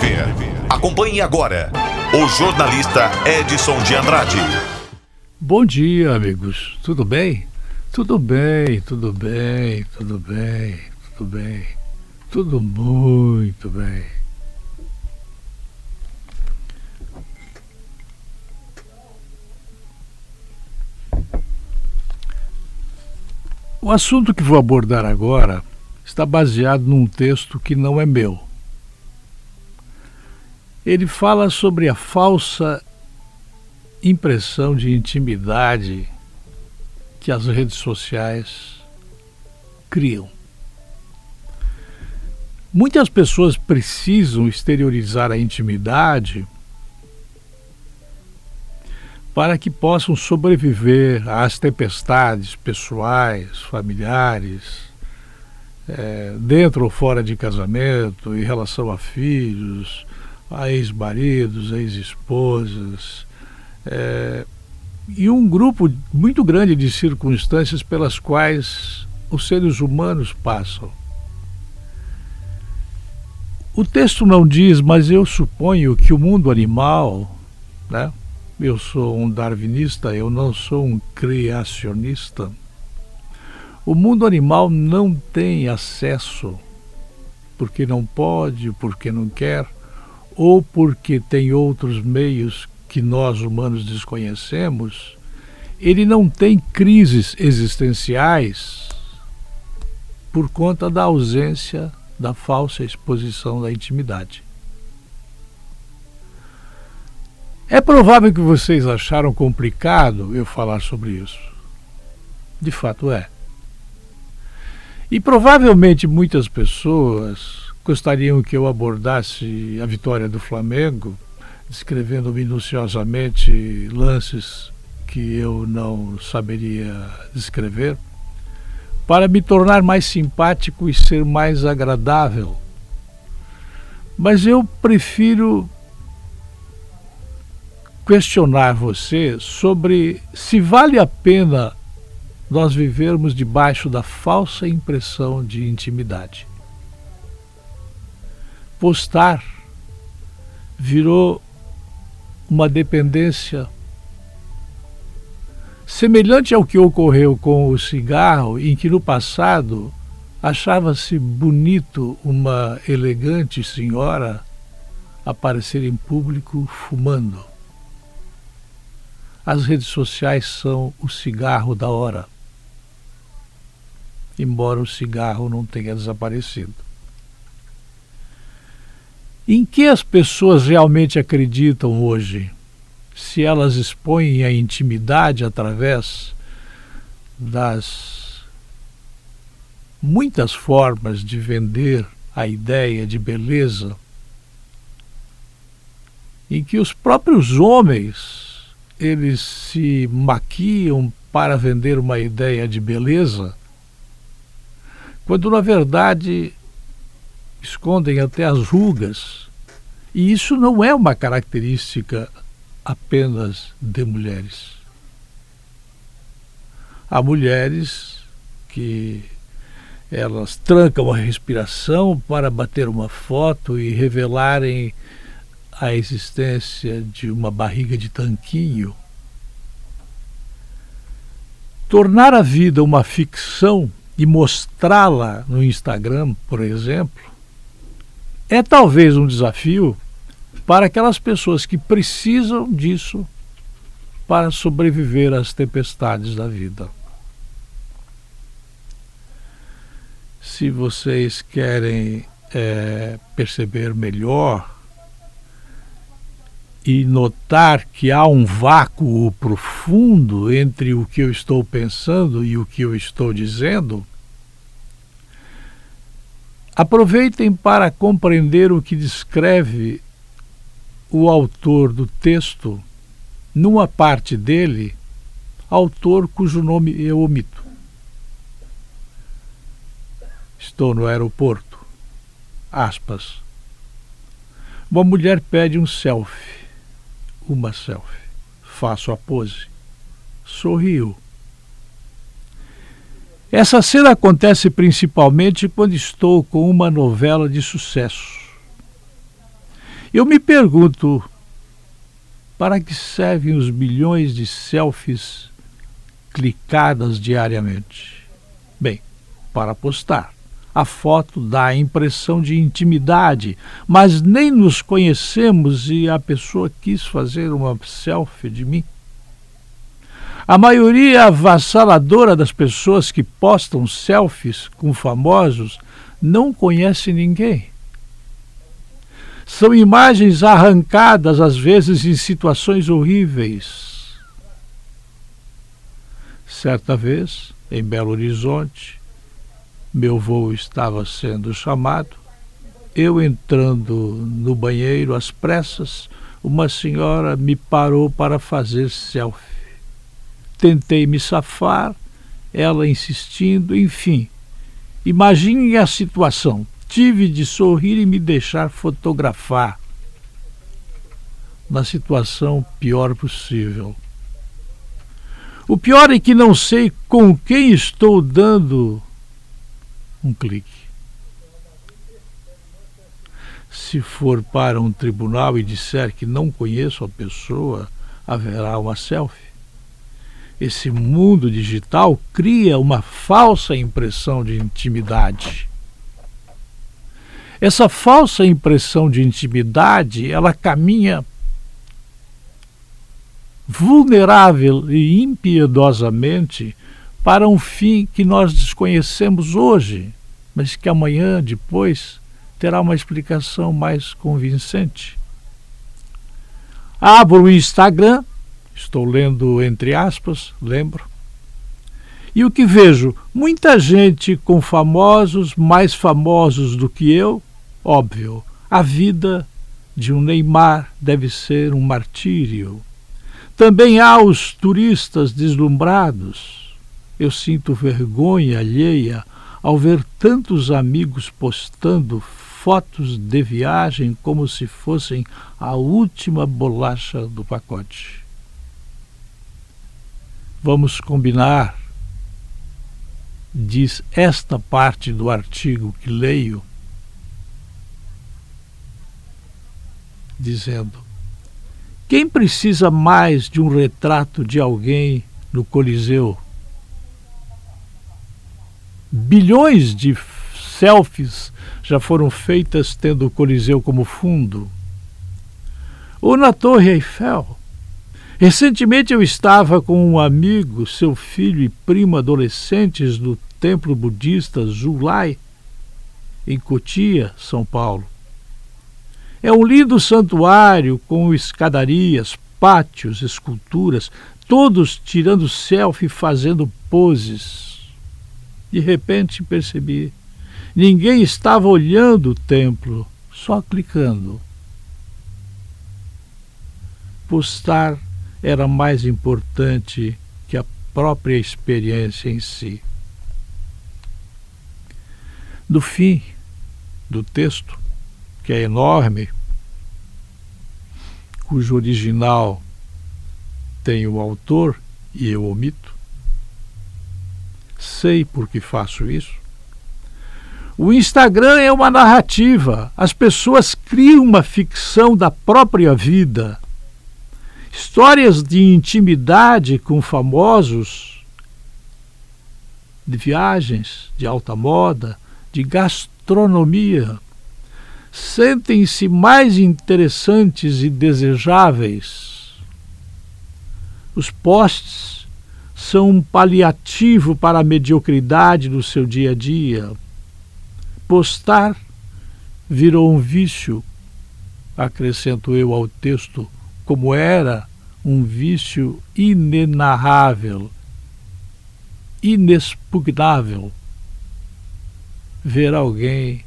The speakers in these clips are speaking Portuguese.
escrever. Acompanhe agora o jornalista Edson de Andrade. Bom dia, amigos. Tudo bem? Tudo bem, tudo bem, tudo bem, tudo bem. Tudo muito bem. O assunto que vou abordar agora está baseado num texto que não é meu. Ele fala sobre a falsa impressão de intimidade que as redes sociais criam. Muitas pessoas precisam exteriorizar a intimidade para que possam sobreviver às tempestades pessoais, familiares, é, dentro ou fora de casamento, em relação a filhos, a ex-maridos, ex-esposas, é, e um grupo muito grande de circunstâncias pelas quais os seres humanos passam. O texto não diz, mas eu suponho que o mundo animal, né? Eu sou um darwinista, eu não sou um criacionista. O mundo animal não tem acesso porque não pode, porque não quer, ou porque tem outros meios que nós humanos desconhecemos. Ele não tem crises existenciais por conta da ausência da falsa exposição da intimidade. É provável que vocês acharam complicado eu falar sobre isso. De fato é. E provavelmente muitas pessoas gostariam que eu abordasse a vitória do Flamengo, descrevendo minuciosamente lances que eu não saberia descrever, para me tornar mais simpático e ser mais agradável. Mas eu prefiro questionar você sobre se vale a pena nós vivermos debaixo da falsa impressão de intimidade. Postar virou uma dependência semelhante ao que ocorreu com o cigarro, em que no passado achava-se bonito uma elegante senhora aparecer em público fumando. As redes sociais são o cigarro da hora, embora o cigarro não tenha desaparecido. Em que as pessoas realmente acreditam hoje? Se elas expõem a intimidade através das muitas formas de vender a ideia de beleza, em que os próprios homens eles se maquiam para vender uma ideia de beleza, quando na verdade escondem até as rugas. E isso não é uma característica apenas de mulheres. Há mulheres que elas trancam a respiração para bater uma foto e revelarem a existência de uma barriga de tanquinho, tornar a vida uma ficção e mostrá-la no Instagram, por exemplo, é talvez um desafio para aquelas pessoas que precisam disso para sobreviver às tempestades da vida. Se vocês querem é, perceber melhor e notar que há um vácuo profundo entre o que eu estou pensando e o que eu estou dizendo, aproveitem para compreender o que descreve o autor do texto numa parte dele, autor cujo nome eu omito. Estou no aeroporto. Aspas. Uma mulher pede um selfie uma selfie. Faço a pose. Sorrio. Essa cena acontece principalmente quando estou com uma novela de sucesso. Eu me pergunto para que servem os bilhões de selfies clicadas diariamente? Bem, para postar. A foto dá a impressão de intimidade, mas nem nos conhecemos e a pessoa quis fazer uma selfie de mim. A maioria avassaladora das pessoas que postam selfies com famosos não conhece ninguém. São imagens arrancadas, às vezes, em situações horríveis. Certa vez, em Belo Horizonte, meu voo estava sendo chamado. Eu entrando no banheiro às pressas, uma senhora me parou para fazer selfie. Tentei me safar, ela insistindo, enfim. Imagine a situação. Tive de sorrir e me deixar fotografar. Na situação pior possível. O pior é que não sei com quem estou dando um clique. Se for para um tribunal e disser que não conheço a pessoa, haverá uma selfie. Esse mundo digital cria uma falsa impressão de intimidade. Essa falsa impressão de intimidade, ela caminha vulnerável e impiedosamente para um fim que nós desconhecemos hoje, mas que amanhã, depois, terá uma explicação mais convincente. Abro o Instagram, estou lendo entre aspas, lembro, e o que vejo? Muita gente com famosos, mais famosos do que eu, óbvio, a vida de um Neymar deve ser um martírio. Também há os turistas deslumbrados. Eu sinto vergonha alheia ao ver tantos amigos postando fotos de viagem como se fossem a última bolacha do pacote. Vamos combinar, diz esta parte do artigo que leio, dizendo: quem precisa mais de um retrato de alguém no Coliseu? Bilhões de selfies já foram feitas tendo o Coliseu como fundo. Ou na Torre Eiffel. Recentemente eu estava com um amigo, seu filho e primo adolescentes no templo budista Zulai, em Cotia, São Paulo. É um lindo santuário com escadarias, pátios, esculturas, todos tirando selfie e fazendo poses. De repente percebi. Ninguém estava olhando o templo, só clicando. Postar era mais importante que a própria experiência em si. No fim do texto, que é enorme, cujo original tem o autor e eu omito. Sei por que faço isso. O Instagram é uma narrativa. As pessoas criam uma ficção da própria vida. Histórias de intimidade com famosos, de viagens, de alta moda, de gastronomia, sentem-se mais interessantes e desejáveis. Os posts são um paliativo para a mediocridade do seu dia a dia. Postar virou um vício, acrescento eu ao texto, como era um vício inenarrável, inexpugnável. Ver alguém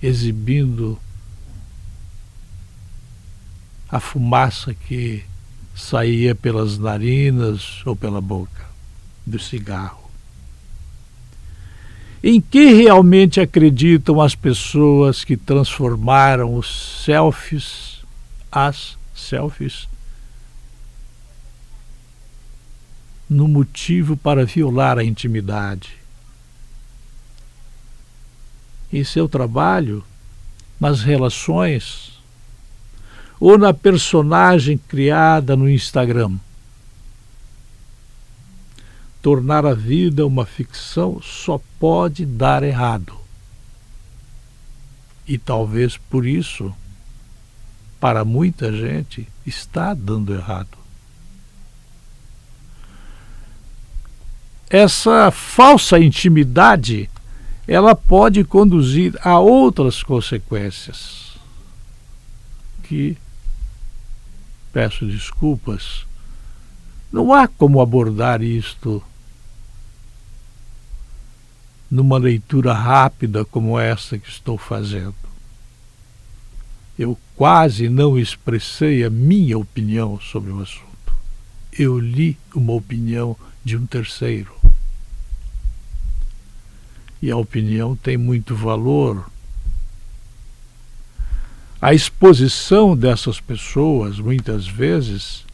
exibindo a fumaça que saía pelas narinas ou pela boca do cigarro. Em que realmente acreditam as pessoas que transformaram os selfies, as selfies, no motivo para violar a intimidade? em seu trabalho, nas relações, ou na personagem criada no Instagram. Tornar a vida uma ficção só pode dar errado. E talvez por isso, para muita gente, está dando errado. Essa falsa intimidade, ela pode conduzir a outras consequências que peço desculpas. Não há como abordar isto numa leitura rápida como essa que estou fazendo. Eu quase não expressei a minha opinião sobre o assunto. Eu li uma opinião de um terceiro. E a opinião tem muito valor a exposição dessas pessoas, muitas vezes,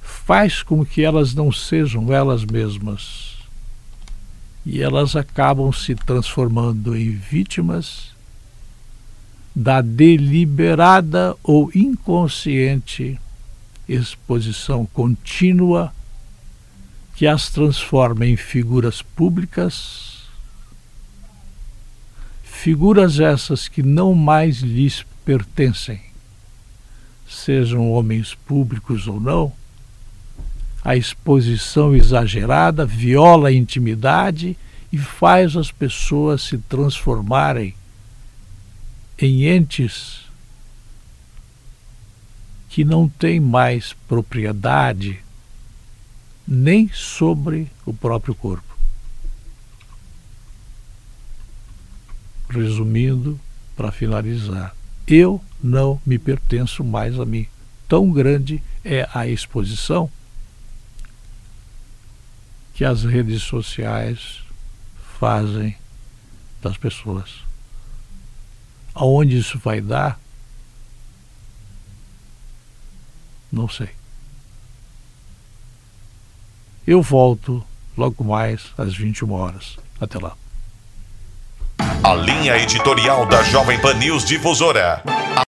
faz com que elas não sejam elas mesmas. E elas acabam se transformando em vítimas da deliberada ou inconsciente exposição contínua que as transforma em figuras públicas, figuras essas que não mais lhes pertencem, sejam homens públicos ou não, a exposição exagerada viola a intimidade e faz as pessoas se transformarem em entes que não têm mais propriedade nem sobre o próprio corpo. Resumindo, para finalizar, eu não me pertenço mais a mim. Tão grande é a exposição que as redes sociais fazem das pessoas. Aonde isso vai dar? Não sei. Eu volto logo mais às 21 horas. Até lá. A linha editorial da Jovem Pan News Difusora.